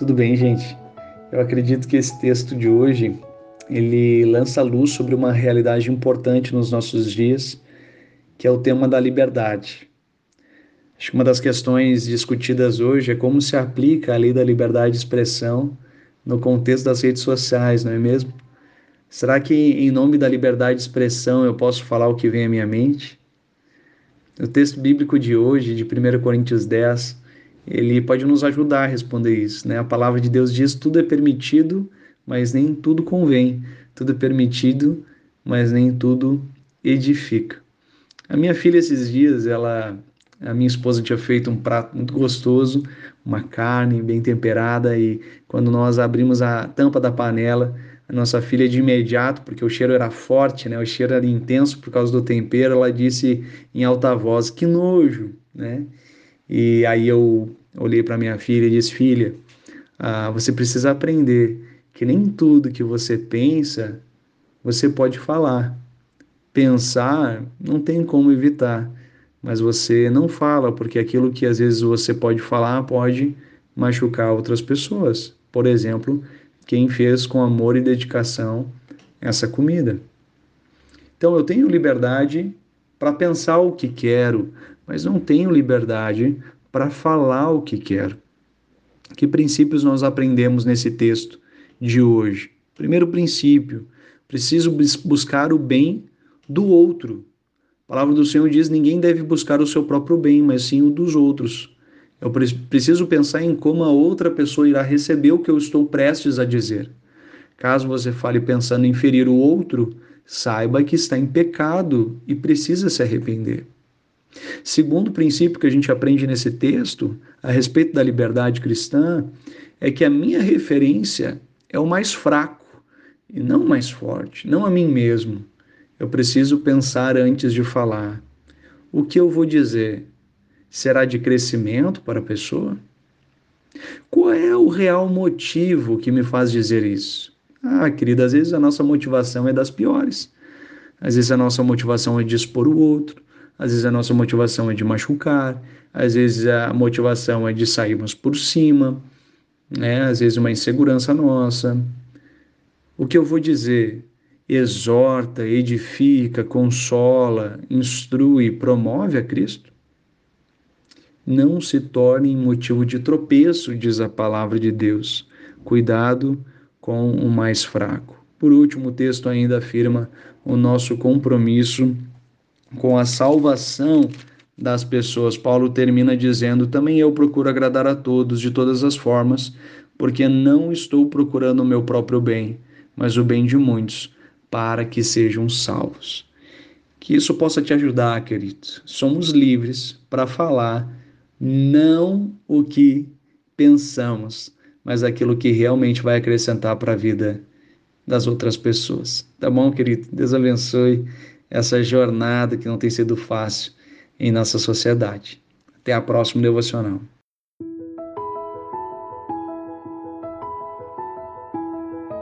Tudo bem, gente? Eu acredito que esse texto de hoje ele lança luz sobre uma realidade importante nos nossos dias, que é o tema da liberdade. Acho que uma das questões discutidas hoje é como se aplica a lei da liberdade de expressão no contexto das redes sociais, não é mesmo? Será que em nome da liberdade de expressão eu posso falar o que vem à minha mente? O texto bíblico de hoje, de 1 Coríntios 10, ele pode nos ajudar a responder isso. Né? A palavra de Deus diz: tudo é permitido, mas nem tudo convém. Tudo é permitido, mas nem tudo edifica. A minha filha, esses dias, ela, a minha esposa tinha feito um prato muito gostoso, uma carne bem temperada, e quando nós abrimos a tampa da panela, a nossa filha de imediato, porque o cheiro era forte, né? O cheiro era intenso por causa do tempero, ela disse em alta voz: "Que nojo", né? E aí eu olhei para minha filha e disse: Filha, ah, você precisa aprender que nem tudo que você pensa você pode falar. Pensar não tem como evitar, mas você não fala, porque aquilo que às vezes você pode falar pode machucar outras pessoas. Por exemplo, quem fez com amor e dedicação essa comida. Então eu tenho liberdade para pensar o que quero, mas não tenho liberdade para falar o que quero. Que princípios nós aprendemos nesse texto de hoje? Primeiro princípio, preciso buscar o bem do outro. A palavra do Senhor diz: ninguém deve buscar o seu próprio bem, mas sim o dos outros. Eu preciso pensar em como a outra pessoa irá receber o que eu estou prestes a dizer. Caso você fale pensando em ferir o outro, saiba que está em pecado e precisa se arrepender. Segundo princípio que a gente aprende nesse texto, a respeito da liberdade cristã, é que a minha referência é o mais fraco e não o mais forte, não a mim mesmo. Eu preciso pensar antes de falar. O que eu vou dizer será de crescimento para a pessoa? Qual é o real motivo que me faz dizer isso? Ah, querida, às vezes a nossa motivação é das piores. Às vezes a nossa motivação é de expor o outro. Às vezes a nossa motivação é de machucar, às vezes a motivação é de sairmos por cima, né? às vezes uma insegurança nossa. O que eu vou dizer? Exorta, edifica, consola, instrui, promove a Cristo? Não se torne motivo de tropeço, diz a palavra de Deus. Cuidado com o mais fraco. Por último, o texto ainda afirma o nosso compromisso com a salvação das pessoas. Paulo termina dizendo: Também eu procuro agradar a todos de todas as formas, porque não estou procurando o meu próprio bem, mas o bem de muitos, para que sejam salvos. Que isso possa te ajudar, querido. Somos livres para falar não o que pensamos, mas aquilo que realmente vai acrescentar para a vida das outras pessoas. Tá bom, querido? Deus abençoe essa jornada que não tem sido fácil em nossa sociedade. Até a próxima devocional.